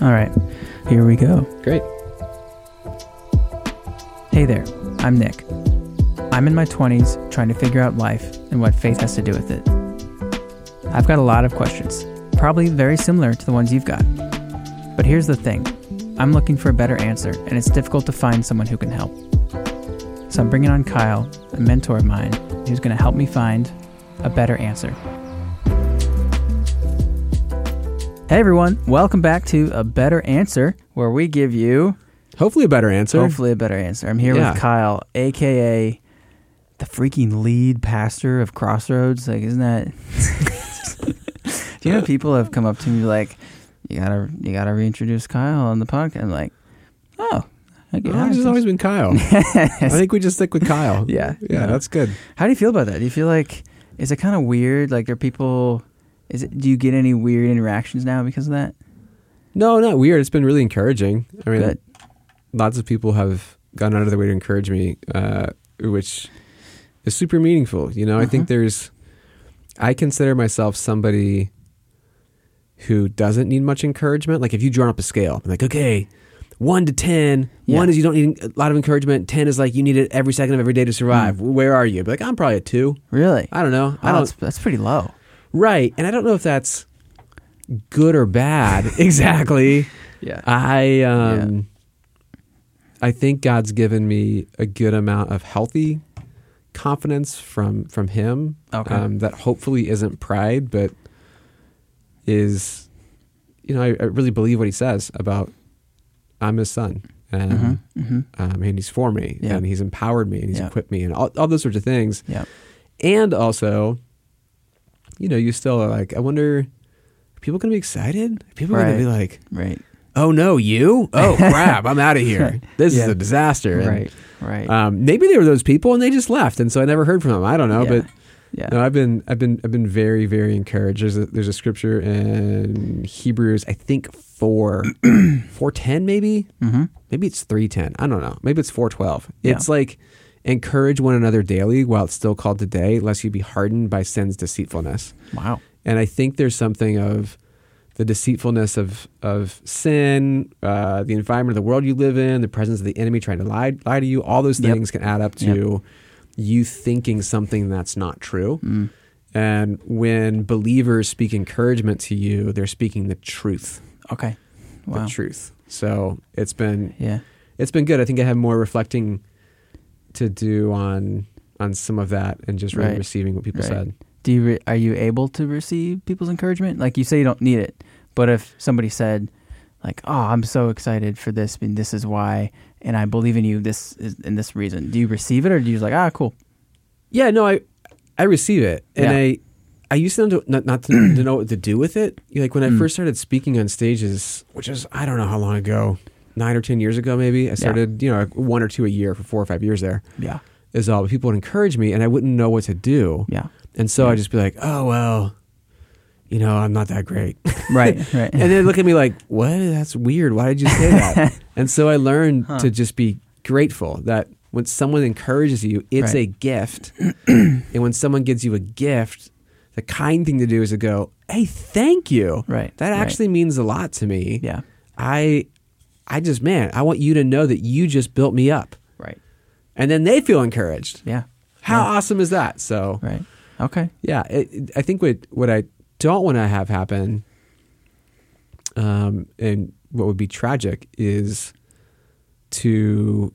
All right, here we go. Great. Hey there, I'm Nick. I'm in my 20s trying to figure out life and what faith has to do with it. I've got a lot of questions, probably very similar to the ones you've got. But here's the thing I'm looking for a better answer, and it's difficult to find someone who can help. So I'm bringing on Kyle, a mentor of mine, who's going to help me find a better answer. Hey everyone, welcome back to A Better Answer, where we give you Hopefully a better answer. hopefully a better answer. I'm here Yeah. with Kyle, aka the freaking lead pastor of Crossroads. Like, isn't that? Do you know people have come up to me like, "You gotta, you gotta reintroduce Kyle on the podcast." I'm like, "Oh, okay." Oh, it's just always been Kyle. I think we just stick with Kyle. Yeah, Yeah, yeah. that's good. How do you feel about that? Do you feel like is it kind of weird? Like, are people? Is it? Do you get any weird interactions now because of that? No, not weird. It's been really encouraging. I mean, Good. lots of people have gone out of their way to encourage me, uh, which is super meaningful. You know, I think Mhm. there's, I consider myself somebody who doesn't need much encouragement. Like if you draw up a scale, I'm like, okay, one to 10, Yeah. one is you don't need a lot of encouragement. 10 is like you need it every second of every day to survive. Where are you? Be like, I'm probably a two. Really? I don't know. I don't, that's, that's pretty low. Right. And I don't know if that's good or bad. exactly. Yeah. I um I think God's given me a good amount of healthy confidence from from him. Okay. Um, that hopefully isn't pride, but is you know, I, I really believe what he says about I'm his son. And Mm-hmm. Mm-hmm. um, and he's for me Yeah. and he's empowered me and he's Yeah. equipped me and all, all those sorts of things. Yeah. And also, you know, you still are like, I wonder, are people going to be excited? Are people going Right. to be like, Right. oh no, you? Oh crap, I'm out of here. This Yeah. is a disaster. And, Right. Right. Um, maybe they were those people and they just left, and so I never heard from them. I don't know, yeah. but yeah. no, I've been, I've been, I've been very, very encouraged. There's a, there's a scripture in Hebrews, I think four, four ten, maybe, mm-hmm. maybe it's three ten. I don't know. Maybe it's four twelve. Yeah. It's like encourage one another daily while it's still called today, lest you be hardened by sin's deceitfulness. Wow. And I think there's something of the deceitfulness of of sin, uh, the environment of the world you live in, the presence of the enemy trying to lie lie to you. All those Yep. things can add up to you thinking something that's not true. Mm. And when believers speak encouragement to you, they're speaking the truth. Okay. Wow. The truth. So it's been Yeah. it's been good. I think I have more reflecting to do on on some of that and just really Right. receiving what people Right. said. Do you re- are you able to receive people's encouragement? Like you say, you don't need it, but if somebody said, like, "Oh, I'm so excited for this, and this is why, and I believe in you, this is and this reason," do you receive it, or do you just like, "Ah, cool"? Yeah, no, I I receive it, and Yeah. I I used to not, not, not to, to know what to do with it. Like when I Mm. first started speaking on stages, which is I don't know how long ago, nine or ten years ago, maybe. I started, you know, one or two a year for four or five years there. Yeah. Is all. But people would encourage me, and I wouldn't know what to do, Yeah. and so. I'd just be like, oh well, you know, I'm not that great. Right. Right. and they look at me like, what? That's weird. Why did you say that? and so I learned Huh. to just be grateful that when someone encourages you, it's Right. a gift. and when someone gives you a gift, the kind thing to do is to go, hey, thank you. right. That right. actually means a lot to me. Yeah. I, I just, man, I want you to know that you just built me up. Right. And then they feel encouraged. Yeah. How Yeah. awesome is that? So, Right. Okay. yeah, it, it- I think what what I don't want to have happen, um, and what would be tragic is to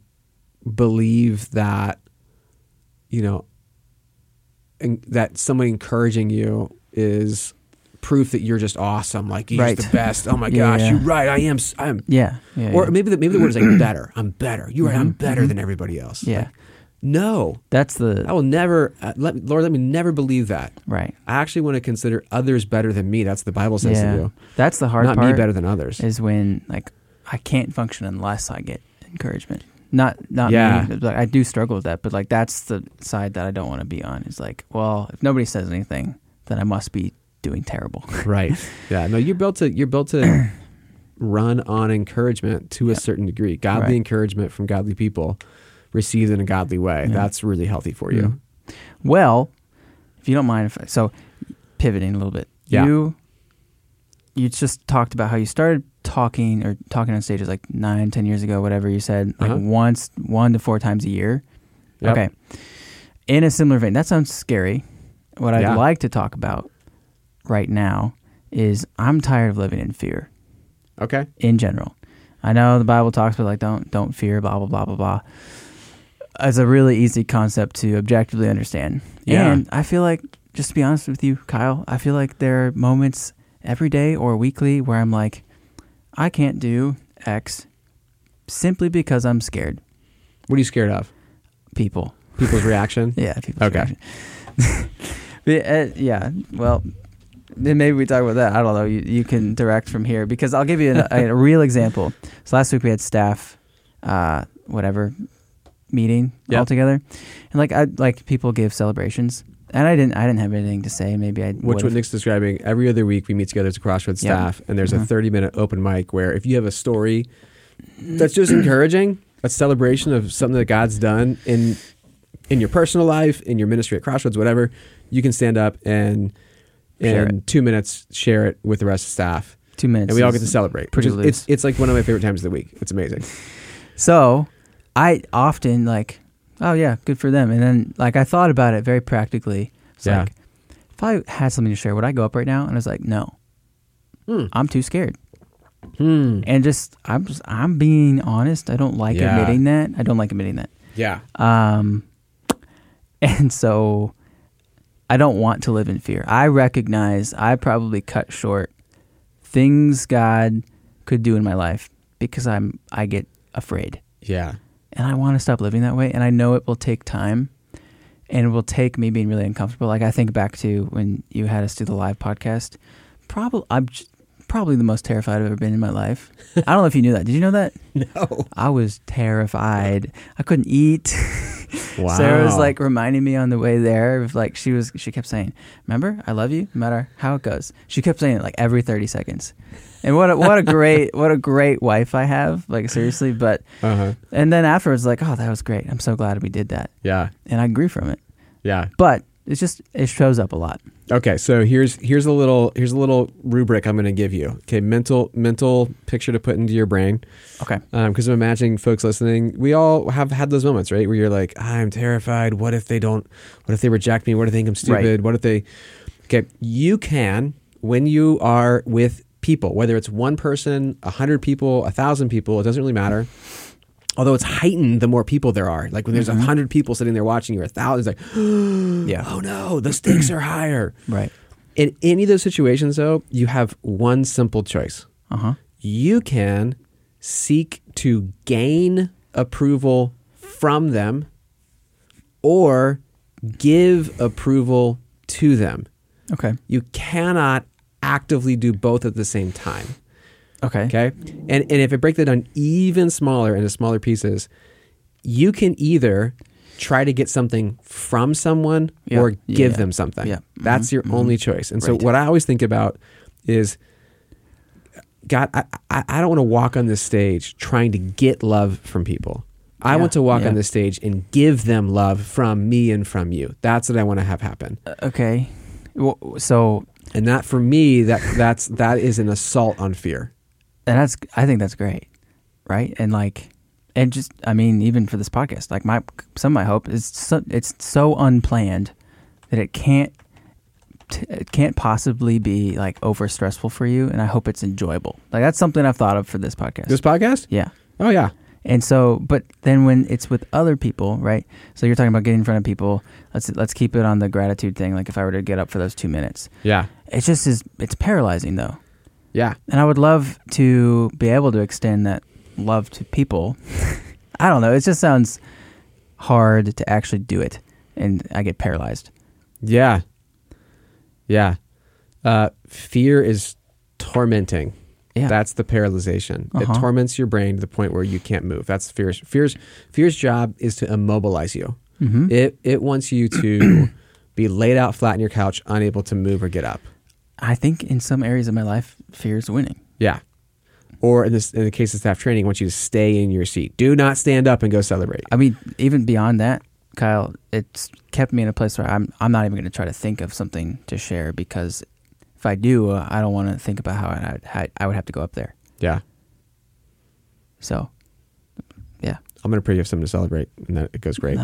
believe that you know, and that someone encouraging you is proof that you're just awesome. Like you're Right. just the best. Oh my Yeah, gosh, yeah. you're right. I am. I'm. Yeah. Yeah. Or maybe the maybe the word is like better. I'm better. You're right. I'm Mhm, better than everybody else. Yeah. Like, no, That's the I will never. Uh, let, Lord, let me never believe that. right. I actually want to consider others better than me. That's what the Bible says to do. That's the hard Not part. Not me better than others. is when like I can't function unless I get encouragement. Not not Yeah. me. Like, I do struggle with that, but like that's the side that I don't want to be on. Is like, well, if nobody says anything, then I must be doing terrible. right. Yeah. No, you're built to you're built to run on encouragement to a certain degree. Godly Right. encouragement from godly people received in a godly way. Yeah. That's really healthy for you. Mm. Well, if you don't mind, if I, so pivoting a little bit, Yeah. you you just talked about how you started talking or talking on stages like nine, ten years ago, whatever you said, like Uh-huh. once, one to four times a year. Yep. Okay. In a similar vein, that sounds scary. What I'd Yeah. like to talk about right now is I'm tired of living in fear Okay. in general. I know the Bible talks about like don't don't fear, blah blah blah blah blah. It's a really easy concept to objectively understand. Yeah. And I feel like, just to be honest with you, Kyle, I feel like there are moments every day or weekly where I'm like, I can't do X simply because I'm scared. What are you scared of? People. People's reaction? Yeah. People's Okay. reaction. But, uh, yeah. Well, then maybe we talk about that. I don't know. You, you can direct from here because I'll give you a, a real example. So last week we had staff, uh, whatever, meeting Yep. all together, and like I like people give celebrations, and I didn't I didn't have anything to say. Maybe I Which would've. what Nick's describing, every other week we meet together as a Crossroads Yeah. staff, and there's a Mhm. 30 minute open mic where if you have a story that's just encouraging, a celebration of something that God's done in in your personal life, in your ministry at Crossroads, whatever, you can stand up and Share in two minutes share it with the rest of staff, two minutes, and we all get to celebrate. pretty is- loose. it's it's like one of my favorite times of the week. It's amazing. So I often like, oh yeah, good for them. And then like I thought about it very practically. It's Yeah. like if I had something to share, would I go up right now? And I was like, no, Hmm. I'm too scared. Hmm. And just I'm just, I'm being honest. I don't like Yeah. admitting that. I don't like admitting that. Yeah. Um, and so I don't want to live in fear. I recognize I probably cut short things God could do in my life because I'm I get afraid. Yeah. and I want to stop living that way. And I know it will take time, and it will take me being really uncomfortable. Like I think back to when you had us do the live podcast. Probably, I'm j- probably the most terrified I've ever been in my life. I don't know if you knew that. Did you know that? No. I was terrified. I couldn't eat. Wow. Sarah was like reminding me on the way there of like she was she kept saying, "Remember, I love you, no matter how it goes." She kept saying it like every thirty seconds. And what a, what a great what a great wife I have. Like seriously, but Uh huh. and then afterwards, like, oh, that was great. I'm so glad we did that. Yeah. And I grew from it. Yeah. But it's just, it shows up a lot. Okay, so here's here's a little here's a little rubric I'm going to give you. Okay, mental mental picture to put into your brain Okay. Um, because I'm imagining folks listening. We all have had those moments, right, where you're like, I'm terrified. What if they don't? What if they reject me? What if they think I'm stupid? Right. What if they? Okay, you can when you are with people, whether it's one person, a hundred people, a thousand people, it doesn't really matter. Although it's heightened the more people there are. Like when there's a Mhm. hundred people sitting there watching you, or a thousand, it's like, Yeah. oh no, the stakes are higher. Right. In any of those situations, though, you have one simple choice. Uh huh. You can seek to gain approval from them or give approval to them. Okay. You cannot actively do both at the same time. Okay. Okay. And, and if I break that down even smaller into smaller pieces, you can either try to get something from someone Yeah. or give yeah. them something. Yeah. That's Mhm. your Mhm. only choice. And so what I always think about is God, I, I, I don't want to walk on this stage trying to get love from people. I Yeah, want to walk yeah. on this stage and give them love from me and from you. That's what I want to have happen. Uh, Okay. Well, So, And that for me, that that's that is an assault on fear. And that's, I think that's great. Right. And like, and just, I mean, even for this podcast, like my, some of my hope is so, it's so unplanned that it can't, it can't possibly be like over stressful for you. And I hope it's enjoyable. Like that's something I've thought of for this podcast. This podcast? yeah. Oh yeah. And so, but then when it's with other people, right? So you're talking about getting in front of people. Let's let's keep it on the gratitude thing. Like if I were to get up for those two minutes, Yeah. it just is. It's paralyzing though, Yeah. and I would love to be able to extend that love to people. I don't know. It just sounds hard to actually do it, and I get paralyzed. Yeah. Yeah. Uh, fear is tormenting. Yeah. That's the paralyzation. It Uh-huh. torments your brain to the point where you can't move. That's fear's fear's fear's job is to immobilize you. hmm It it wants you to be laid out flat on your couch, unable to move or get up. I think in some areas of my life, fear is winning. Yeah. Or in this in the case of staff training, I want you to stay in your seat. Do not stand up and go celebrate. I mean, even beyond that, Kyle, it's kept me in a place where I'm I'm not even going to try to think of something to share because if I do, uh, I don't want to think about how I how I would have to go up there. Yeah. So, yeah. I'm gonna pray you have something to celebrate, and that it goes great.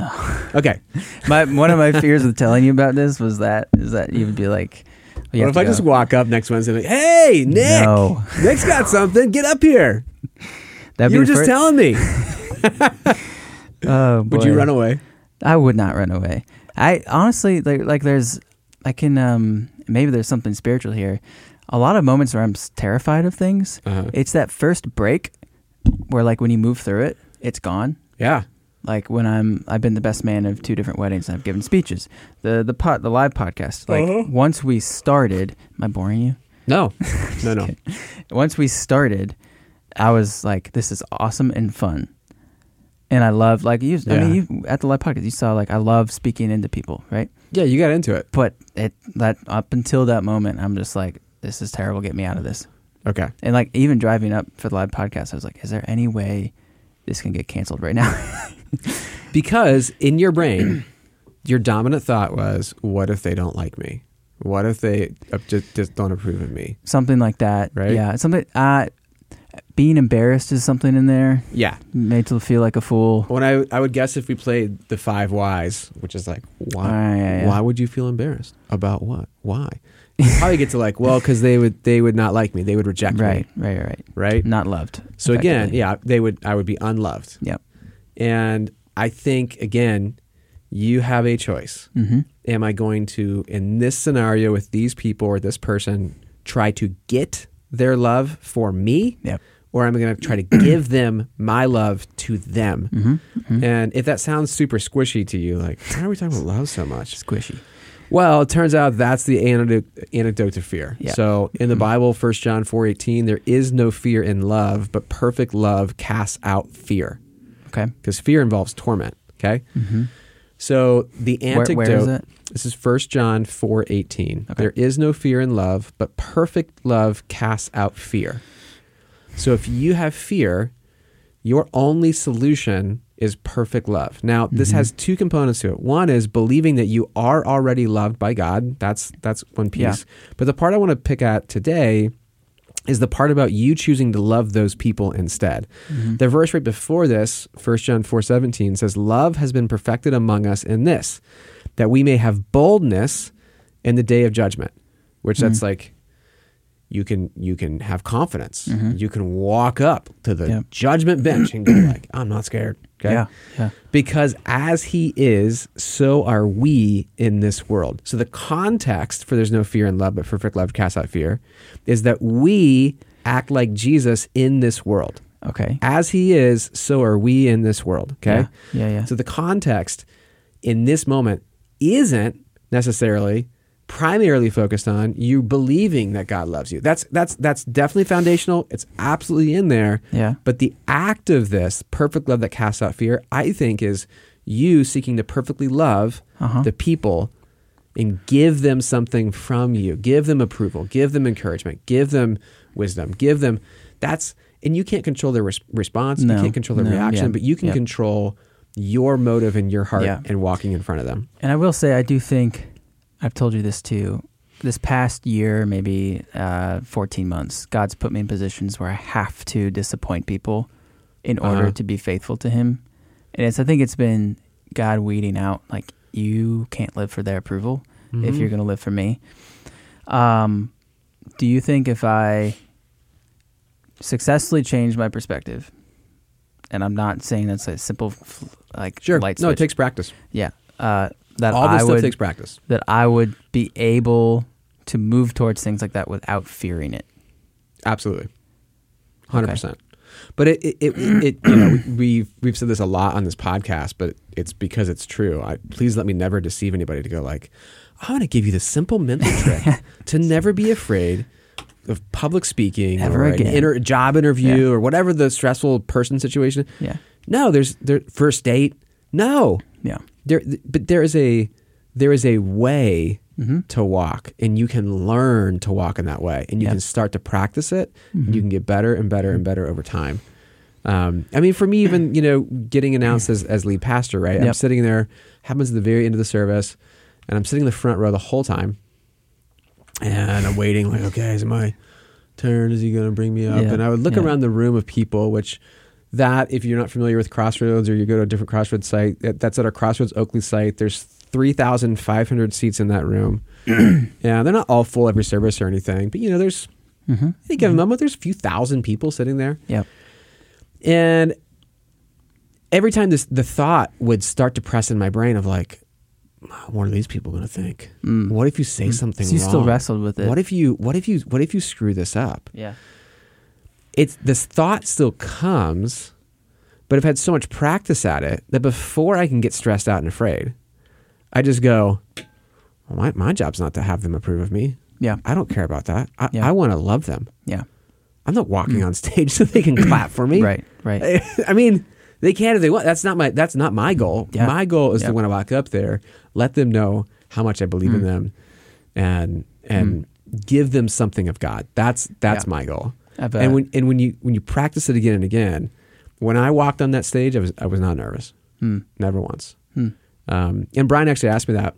Okay. My one of my fears with telling you about this was that is that you would be like, What if I go. just walk up next Wednesday and like, hey, Nick, No. Nick's got something. Get up here. That'd you be were just telling me. Oh, Would you run away? I would not run away. I honestly like like there's I can um maybe there's something spiritual here. A lot of moments where I'm terrified of things. Uh-huh. It's that first break where like when you move through it, it's gone. Yeah. Like when I'm I've been the best man of two different weddings and I've given speeches. The the pot the live podcast. Like Uh-huh. once we started, am I boring you? No. No. No. Once we started, I was like, this is awesome and fun. And I love like you I mean you at the live podcast you saw like I love speaking into people, right? yeah, you got into it. but it that up until that moment i'm just like this is terrible get me out of this Okay. and like even driving up for the live podcast i was like is there any way this can get canceled right now Because in your brain, your dominant thought was, "What if they don't like me? What if they uh, just, just don't approve of me?" something like that Right. yeah something uh being embarrassed is something in there Yeah. made to feel like a fool When I I would guess if we played the five whys, which is like why Ah, yeah, yeah. why would you feel embarrassed about what why? Probably get to like well because they would they would not like me they would reject me. right me right right right not loved so again yeah they would I would be unloved yep and I think again you have a choice mm-hmm am I going to, in this scenario with these people or this person, try to get their love for me? Yep. Or am I going to try to give them my love to them? mm-hmm, And if that sounds super squishy to you, like, why are we talking about love so much? squishy Well, it turns out that's the antidote, antidote to fear. Yeah. So in the Bible, 1 John 4.18, there is no fear in love, but perfect love casts out fear. okay Because fear involves torment. Okay? mm-hmm So the Where- antidote. where is it? This is 1 John four eighteen. Okay. There is no fear in love, but perfect love casts out fear. So if you have fear, your only solution is perfect love. Now, this Mhm. has two components to it. One is believing that you are already loved by God. That's that's one piece. Yeah. But the part I want to pick at today is the part about you choosing to love those people instead. Mm-hmm. The verse right before this, 1 John 4:17 says love has been perfected among us in this that we may have boldness in the day of judgment, which that's Mhm. like you can you can have confidence. Mhm. You can walk up to the Yep. judgment bench and go like, I'm not scared. Okay? yeah yeah Because as he is, so are we in this world. So the context for there's no fear in love, but perfect love casts out fear, is that we act like Jesus in this world. okay As he is, so are we in this world. Okay. yeah yeah, yeah. So the context in this moment isn't necessarily primarily focused on you believing that God loves you. That's that's that's definitely foundational. It's absolutely in there. yeah But the act of this, perfect love that casts out fear, I think is you seeking to perfectly love uh-huh the people and give them something from you. Give them approval, give them encouragement, give them wisdom, give them that's and you can't control their res- response, No, you can't control their no, reaction, yeah, but you can yeah. control your motive and your heart Yeah. and walking in front of them. And I will say, I do think I've told you this too. This past year, maybe uh, 14 months, God's put me in positions where I have to disappoint people in order Uh-huh. to be faithful to Him. And it's, I think it's been God weeding out, like, you can't live for their approval if Mhm. you're going to live for me. Um, do you think if I successfully change my perspective, and I'm not saying that's a simple, like, Sure. light no, it takes practice. yeah, uh, that All this I stuff would takes practice. that I would be able to move towards things like that without fearing it. Absolutely, hundred percent. But it, it, it, it, you know, we've we've said this a lot on this podcast, but it's because it's true. I, please let me never deceive anybody to go like, I'm going to give you the simple mental trick to never be afraid of public speaking Ever or again. an inter, job interview Yeah. or whatever the stressful person situation. Yeah. No, there's there first date. No, Yeah. There, but there is a there is a way Mm-hmm. to walk and you can learn to walk in that way and you Yep. can start to practice it Mm-hmm. and you can get better and better and better over time um, i mean for me even you know getting announced as, as lead pastor right i'm sitting there happens at the very end of the service and i'm sitting in the front row the whole time and i'm waiting like okay is my turn is he going to bring me up? Yeah, And I would look yeah. around the room of people, which that if you're not familiar with Crossroads or you go to a different Crossroads site, that- that's at our Crossroads Oakley site. There's 3,500 seats in that room. yeah, they're not all full every service or anything, but you know, there's Mm-hmm. any given moment, there's a few thousand people sitting there. Yep. And every time this the thought would start to press in my brain of like, what are these people going to think? Mm. What if you say something So you wrong? still wrestled with it. What if you what if you what if you screw this up? Yeah. It's this thought still comes, but I've had so much practice at it that before I can get stressed out and afraid, I just go, well, my my job's not to have them approve of me. Yeah. I don't care about that. I, Yeah. I want to love them. Yeah. I'm not walking on stage so they can clap for me. Right. Right. I mean, they can if they want. That's not my. That's not my goal. Yeah. My goal is Yeah. to when I walk up there, let them know how much I believe Mm. in them, and and give them something of God. That's that's Yeah. my goal. And when and when you when you practice it again and again, when I walked on that stage, I was I was not nervous. Hmm. Never once. Hmm. Um, and Brian actually asked me that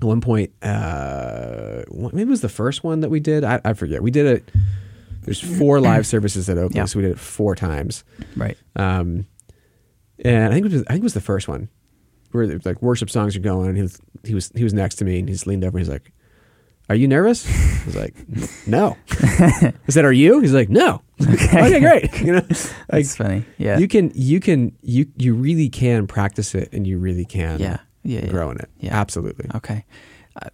at one point. Uh, maybe it was the first one that we did. I, I forget. We did it. There's four live services at Oakley, Yeah. so we did it four times. Right. Um, and I think it was I think it was the first one where like worship songs are going. And he was he was he was next to me and he's leaned over. and He's like, "Are you nervous?" I was like, "No." I said, "Are you?" He's like, "No." okay, great. You know, like That's funny. Yeah. you can you can you you really can practice it and you really can yeah. Yeah. yeah. grow in it. Yeah. Absolutely. Okay. Uh,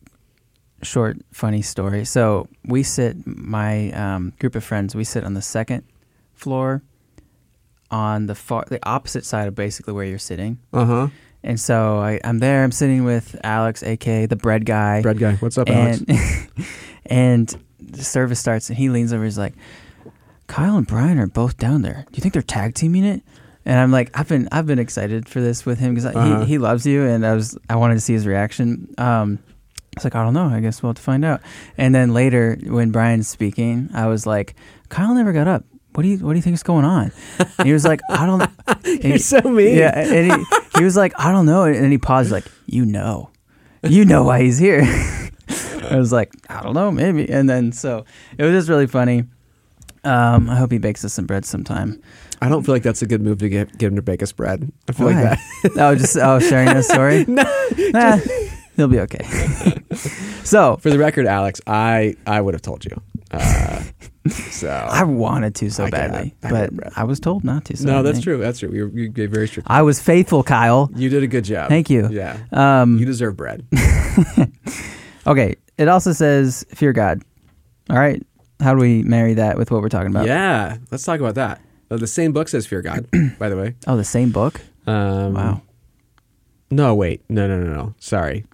short, funny story. So we sit, my um, group of friends, we sit on the second floor on the far, the opposite side of basically where you're sitting. Uh huh. And so I, I'm there, I'm sitting with Alex, aka the bread guy. Bread guy, what's up, Alex? and, and the service starts and he leans over, he's like, Kyle and Brian are both down there. Do you think they're tag teaming it? And I'm like, I've been, I've been excited for this with him because Uh-huh. he, he loves you, and I was, I wanted to see his reaction. Um, I was like, I don't know. I guess we'll have to find out. And then later, when Brian's speaking, I was like, Kyle never got up. What do you, what do you think is going on? And he was like, I don't. and You're he- so mean. Yeah, and he, he was like, I don't know. And then he paused, like, you know, you know why he's here. I was like, I don't know, maybe. And then so it was just really funny. Um, I hope he bakes us some bread sometime. I don't feel like that's a good move to get get him to bake us bread. I feel like that. oh, just oh, sharing a story. no, Nah, he'll be okay. so For the record, Alex, I I would have told you. Uh, so I wanted to so I badly. I but. I was told not to. So no, that's true. That's true. You, you gave very strict. I was faithful, Kyle. You did a good job. Thank you. Yeah, Um, you deserve bread. okay. It also says fear God. All right. How do we marry that with what we're talking about? Yeah, let's talk about that. Uh, the same book says fear God, by the way. Oh, the same book. Um, Wow. No, wait. No, no, no, no. Sorry.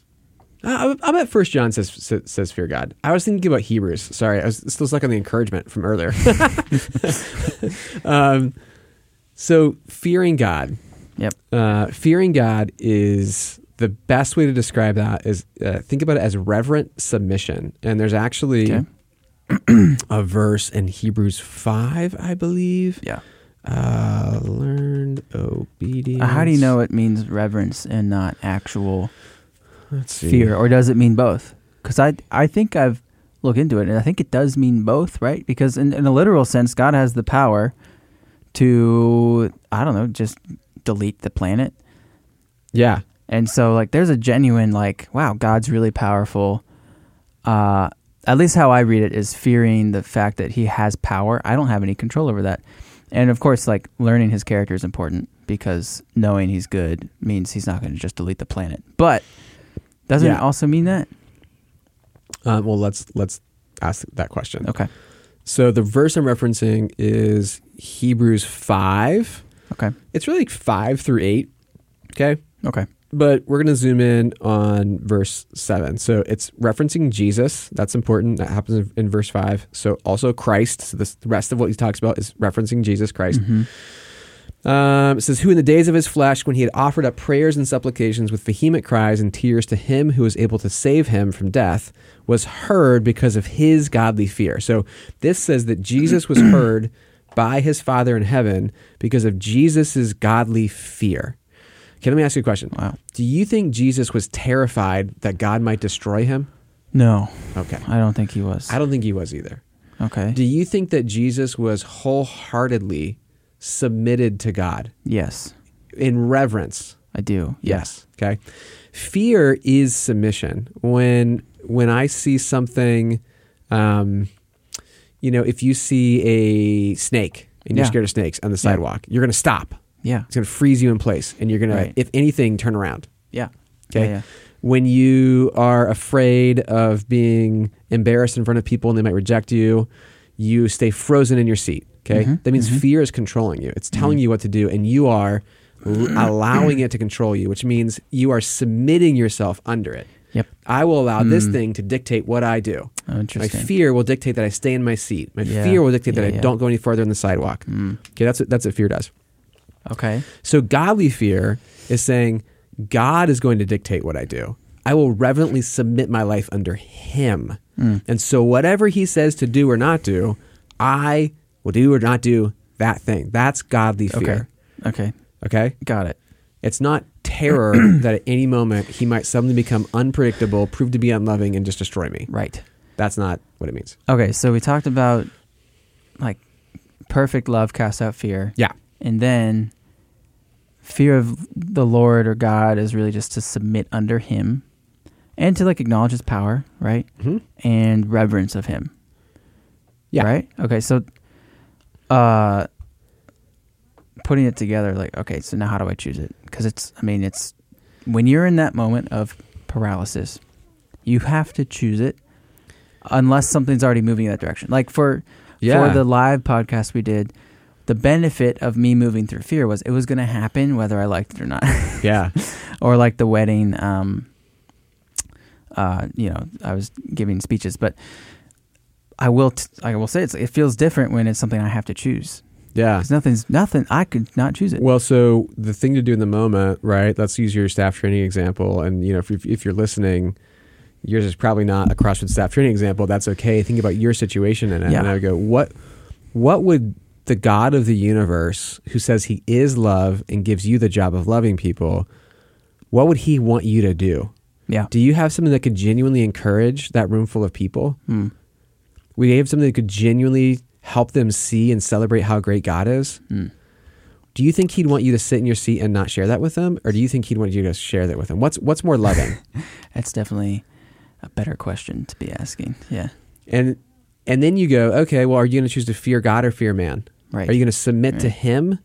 Uh, I, I bet First John says, says says fear God. I was thinking about Hebrews. Sorry, I was still stuck on the encouragement from earlier. um, so fearing God. Yep. Uh, fearing God is the best way to describe that is uh, think about it as reverent submission. And there's actually Okay. a verse in Hebrews five, I believe. Yeah. Uh, learned obedience. How do you know it means reverence and not actual Let's see. fear, or does it mean both? Because I I think I've looked into it, and I think it does mean both, right? Because in, in a literal sense, God has the power to I don't know, just delete the planet, Yeah. and so like there's a genuine like wow, God's really powerful. Uh, at least how I read it is fearing the fact that He has power. I don't have any control over that, and of course, like learning His character is important because knowing He's good means He's not going to just delete the planet, but. Doesn't it also mean that? Uh, well, let's let's ask that question. Okay. So the verse I'm referencing is Hebrews five. Okay. It's really like five through eight. Okay. Okay. But we're going to zoom in on verse seven. So it's referencing Jesus. That's important. That happens in, verse five. So also Christ. So this, the rest of what he talks about is referencing Jesus Christ. Mm-hmm. Um, it says, Who in the days of his flesh, when he had offered up prayers and supplications with vehement cries and tears to him who was able to save him from death, was heard because of his godly fear. So this says that Jesus was heard by his Father in heaven because of Jesus' godly fear. Okay, let me ask you a question. Wow. Do you think Jesus was terrified that God might destroy him? No, Okay. I don't think he was. I don't think he was either. Okay. Do you think that Jesus was wholeheartedly submitted to God yes, in reverence? I do. Yes. Okay. Fear is submission. When when I see something, um, you know, if you see a snake and you're Yeah. scared of snakes on the sidewalk, you're going to stop. Yeah. It's going to freeze you in place, and you're going Right. to, if anything, turn around. Yeah. Okay. Yeah, yeah. When you are afraid of being embarrassed in front of people and they might reject you, you stay frozen in your seat. Okay. Mhm, That means mhm. fear is controlling you. It's telling you what to do, and you are allowing it to control you, which means you are submitting yourself under it. Yep. I will allow this Mm. thing to dictate what I do. Oh, My fear will dictate that I stay in my seat. My Yeah. fear will dictate that Yeah, I yeah. don't go any further on the sidewalk. Mm. Okay, that's what, that's what fear does. Okay. So godly fear is saying God is going to dictate what I do. I will reverently submit my life under Him. Mm. And so whatever He says to do or not do, I will do or not do that thing. That's godly fear. Okay. Okay? okay? Got it. It's not terror that at any moment He might suddenly become unpredictable, prove to be unloving, and just destroy me. Right. That's not what it means. Okay. So we talked about like perfect love casts out fear. Yeah. And then fear of the Lord or God is really just to submit under Him and to like acknowledge His power, right? hmm And reverence of Him. Yeah. Right? Okay. So, uh, putting it together, like, okay, so now how do I choose it? Because it's, I mean, it's when you're in that moment of paralysis, you have to choose it unless something's already moving in that direction. Like for, Yeah. for the live podcast we did, the benefit of me moving through fear was it was going to happen whether I liked it or not. yeah. or like the wedding um uh you know I was giving speeches but I will t- I will say it's, it feels different when it's something I have to choose Yeah. cuz nothing's nothing I could not choose it Well, so the thing to do in the moment, right? Let's use your staff training example, and you know, if, if you're listening, yours is probably not a CrossFit staff training example. That's okay. Think about your situation in it, Yeah. and I would go, what, what would the God of the universe, who says He is love and gives you the job of loving people, what would He want you to do? yeah Do you have something that could genuinely encourage that room full of people? Hmm. Would gave something that could genuinely help them see and celebrate how great God is? Hmm. Do you think he'd want you to sit in your seat and not share that with them, or do you think he'd want you to share that with them? What's what's more loving? that's definitely a better question to be asking yeah and and then you go, okay, well, are you going to choose to fear God or fear man? right Are you going to submit to Him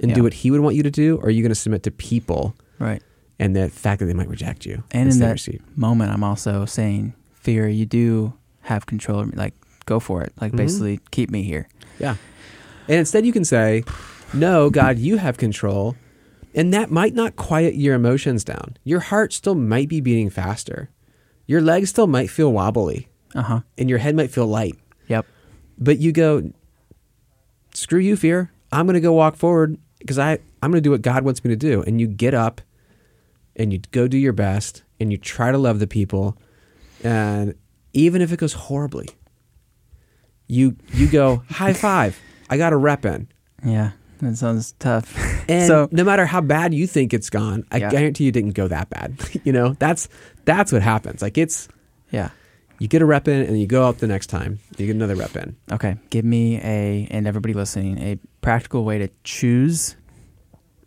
and Yeah. do what He would want you to do, or are you going to submit to people right and the fact that they might reject you and in that moment I'm also saying fear you do have control like go for it like Mhm. basically keep me here Yeah. And instead, you can say, No, God, you have control. And that might not quiet your emotions down. Your heart still might be beating faster. Your legs still might feel wobbly, uh-huh and your head might feel light. yep But you go, Screw you, fear. I'm going to go walk forward because I, I'm going to do what God wants me to do. And you get up and you go do your best and you try to love the people. And even if it goes horribly, you, you go, High five. I got a rep in. yeah that sounds tough And so no matter how bad you think it's gone, I Yeah. guarantee you it didn't go that bad. you know, that's that's what happens. Like it's yeah you get a rep in and you go up the next time. You get another rep in. Okay, give me a and everybody listening a practical way to choose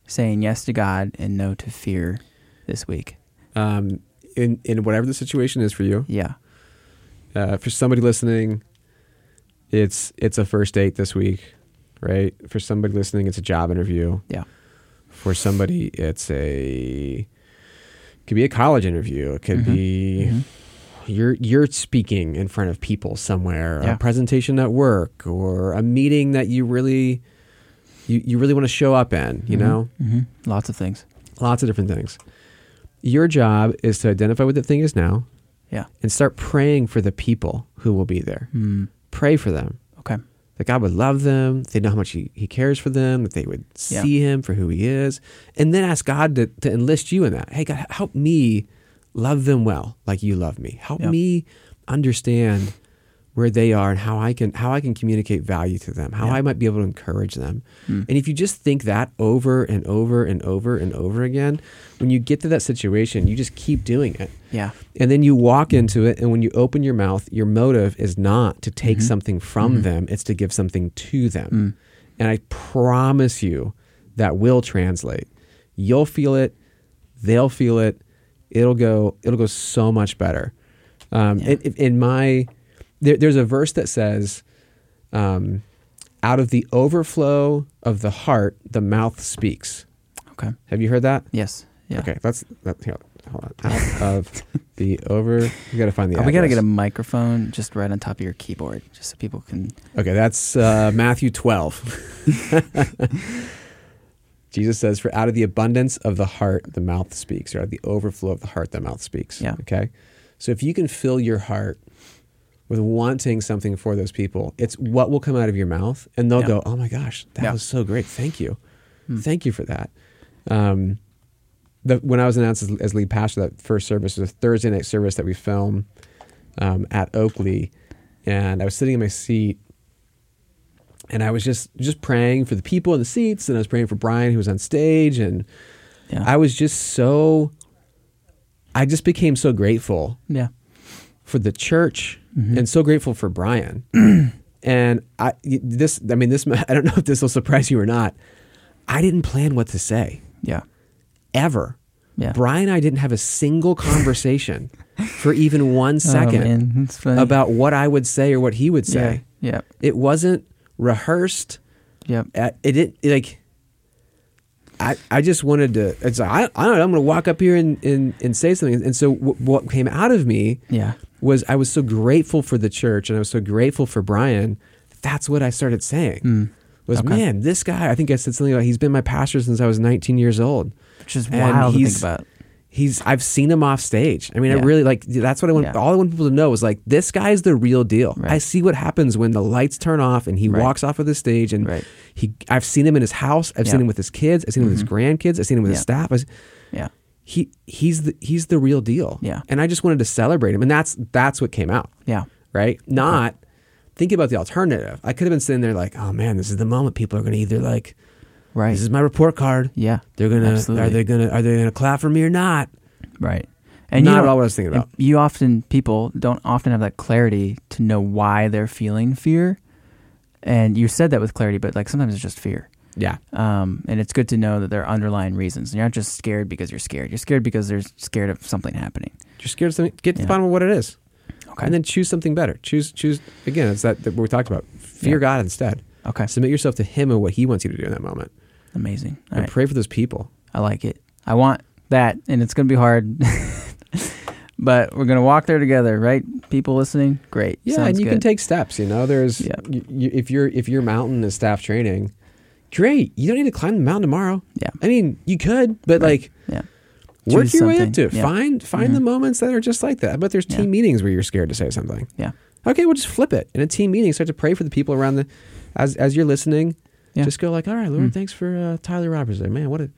saying yes to God and no to fear this week. Um, in in whatever the situation is for you. Yeah. Uh, for somebody listening, it's it's a first date this week, right? For somebody listening, it's a job interview. Yeah. For somebody, it's a could be a college interview. It could Mhm. be Mhm. you're you're speaking in front of people somewhere, Yeah. a presentation at work, or a meeting that you really you, you really want to show up in. You Mhm. know, Mhm. lots of things. lots of different things. Your job is to identify what the thing is now Yeah. and start praying for the people who will be there. Mm. Pray for them. Okay. That God would love them, they know how much he, he cares for them, that they would Yeah. see him for who he is. And then ask God to, to enlist you in that. Hey, God, help me love them well like you love me. Help Yeah. me understand where they are and how I can how I can communicate value to them, how Yeah. I might be able to encourage them. Mm. And if you just think that over and over and over and over again, when you get to that situation, you just keep doing it. Yeah. And then you walk into it, and when you open your mouth, your motive is not to take Mhm. something from Mhm. them, it's to give something to them. Mm. And I promise you that will translate. You'll feel it, they'll feel it. It'll go. It'll go so much better. Um, Yeah. in my, there, there's a verse that says, um, "Out of the overflow of the heart, the mouth speaks." Okay. Have you heard that? Yes. Yeah. Okay, that's that. Here, hold on. Out of the over, you got to find the. Oh, we got to get a microphone just right on top of your keyboard, just so people can. Okay, that's uh, Matthew 12. Jesus says, For out of the abundance of the heart, the mouth speaks, or out of the overflow of the heart, the mouth speaks. Yeah. Okay. So if you can fill your heart with wanting something for those people, it's what will come out of your mouth, and they'll Yeah. go, Oh my gosh, that Yeah. was so great. Thank you. Hmm. Thank you for that. Um, the, when I was announced as, as lead pastor, that first service was a Thursday night service that we film um, at Oakley, and I was sitting in my seat, and I was just just praying for the people in the seats, and I was praying for Brian who was on stage, and Yeah. I was just so, I just became so grateful yeah. for the church Mhm. and so grateful for Brian. and I this I mean this I don't know if this will surprise you or not. I didn't plan what to say Yeah. ever. Yeah. Brian and I didn't have a single conversation for even one second Oh. That's funny. about what I would say or what he would say. Yeah. Yeah. It wasn't rehearsed. Yep. Uh, It didn't like. I, I just wanted to. It's I, I don't know. I'm going to walk up here and, and, and say something. And so w- what came out of me Yeah. Was I was so grateful for the church and I was so grateful for Brian. That's what I started saying. Mm. Was Okay. man, this guy. I think I said something like he's been my pastor since I was 19 years old. Which is And wild to think he's- about. He's I've seen him off stage. I mean, I really like that's what I want. Yeah. All I want people to know is like this guy's the real deal. Right. I see what happens when the lights turn off and he Right. walks off of the stage and Right. he. I've seen him in his house. I've seen him with his kids. I've seen him with his Mhm. grandkids. I've seen him with his staff. Yeah. He he's the he's the real deal. Yeah. and I just wanted to celebrate him, and that's that's what came out. Yeah. Right, not think about the alternative. I could have been sitting there like, oh man, this is the moment. People are going to either like, Right. this is my report card. yeah. They're gonna Absolutely. are they gonna are they gonna clap for me or not? Right. And not you at all what I was thinking about. You often people don't often have that clarity to know why they're feeling fear, and you said that with clarity, but like sometimes it's just fear. Yeah, Um, and it's good to know that there are underlying reasons. And You're not just scared because you're scared. You're scared because there's scared of something happening. you're scared of something. Get to Yeah. the bottom of what it is, Okay. and then choose something better. Choose choose again. It's that, that what we talked about. Fear Yeah. God instead. okay. Submit yourself to Him and what He wants you to do in that moment, Amazing. All and right. pray for those people. I like it. I want that, and it's going to be hard. but we're going to walk there together, right? People listening, great. Yeah, Sounds and you good. can take steps. You know, there's Yeah. y y if your if your mountain is staff training, great. You don't need to climb the mountain tomorrow. Yeah. I mean, you could, but Right. like Yeah. work Choose your way up to it. Yeah. Find find the Mhm. moments that are just like that. But there's Yeah. team meetings where you're scared to say something. Yeah. Okay, we'll just flip it. In a team meeting, start to pray for the people around the as as you're listening. Yeah. Just go like, all right, Lord, Mm. thanks for uh, Tyler Roberts there. Man, what a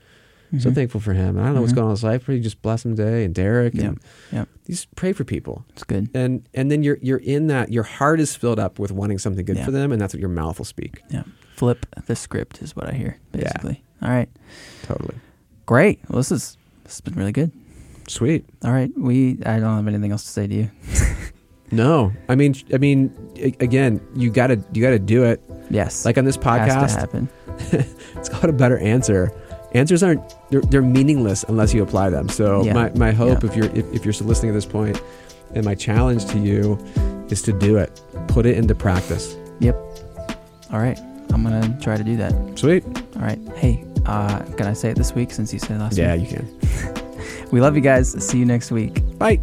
so Mhm. thankful for him. And I don't know what's Mhm. going on in his life, but you just bless him today and Derek Yeah. and Yeah. just pray for people It's good. and and then you're you're in that your heart is filled up with wanting something good Yeah. for them and that's what your mouth will speak Yeah. Flip the script is what I hear, Yeah. basically. All right. totally Great. Well, this is this has been really good. sweet All right. We I don't have anything else to say to you. no i mean i mean again you gotta you gotta do it Yes. like on this has to podcast happen. it's called a better answer answers aren't they're, they're meaningless unless you apply them so Yeah. my, my hope Yeah. if you're if, if you're still listening at this point and my challenge to you is to do it put it into practice Yep. All right. I'm gonna try to do that. sweet All right. Hey, uh, can I say it this week since you said last yeah week? you can We love you guys. See you next week. bye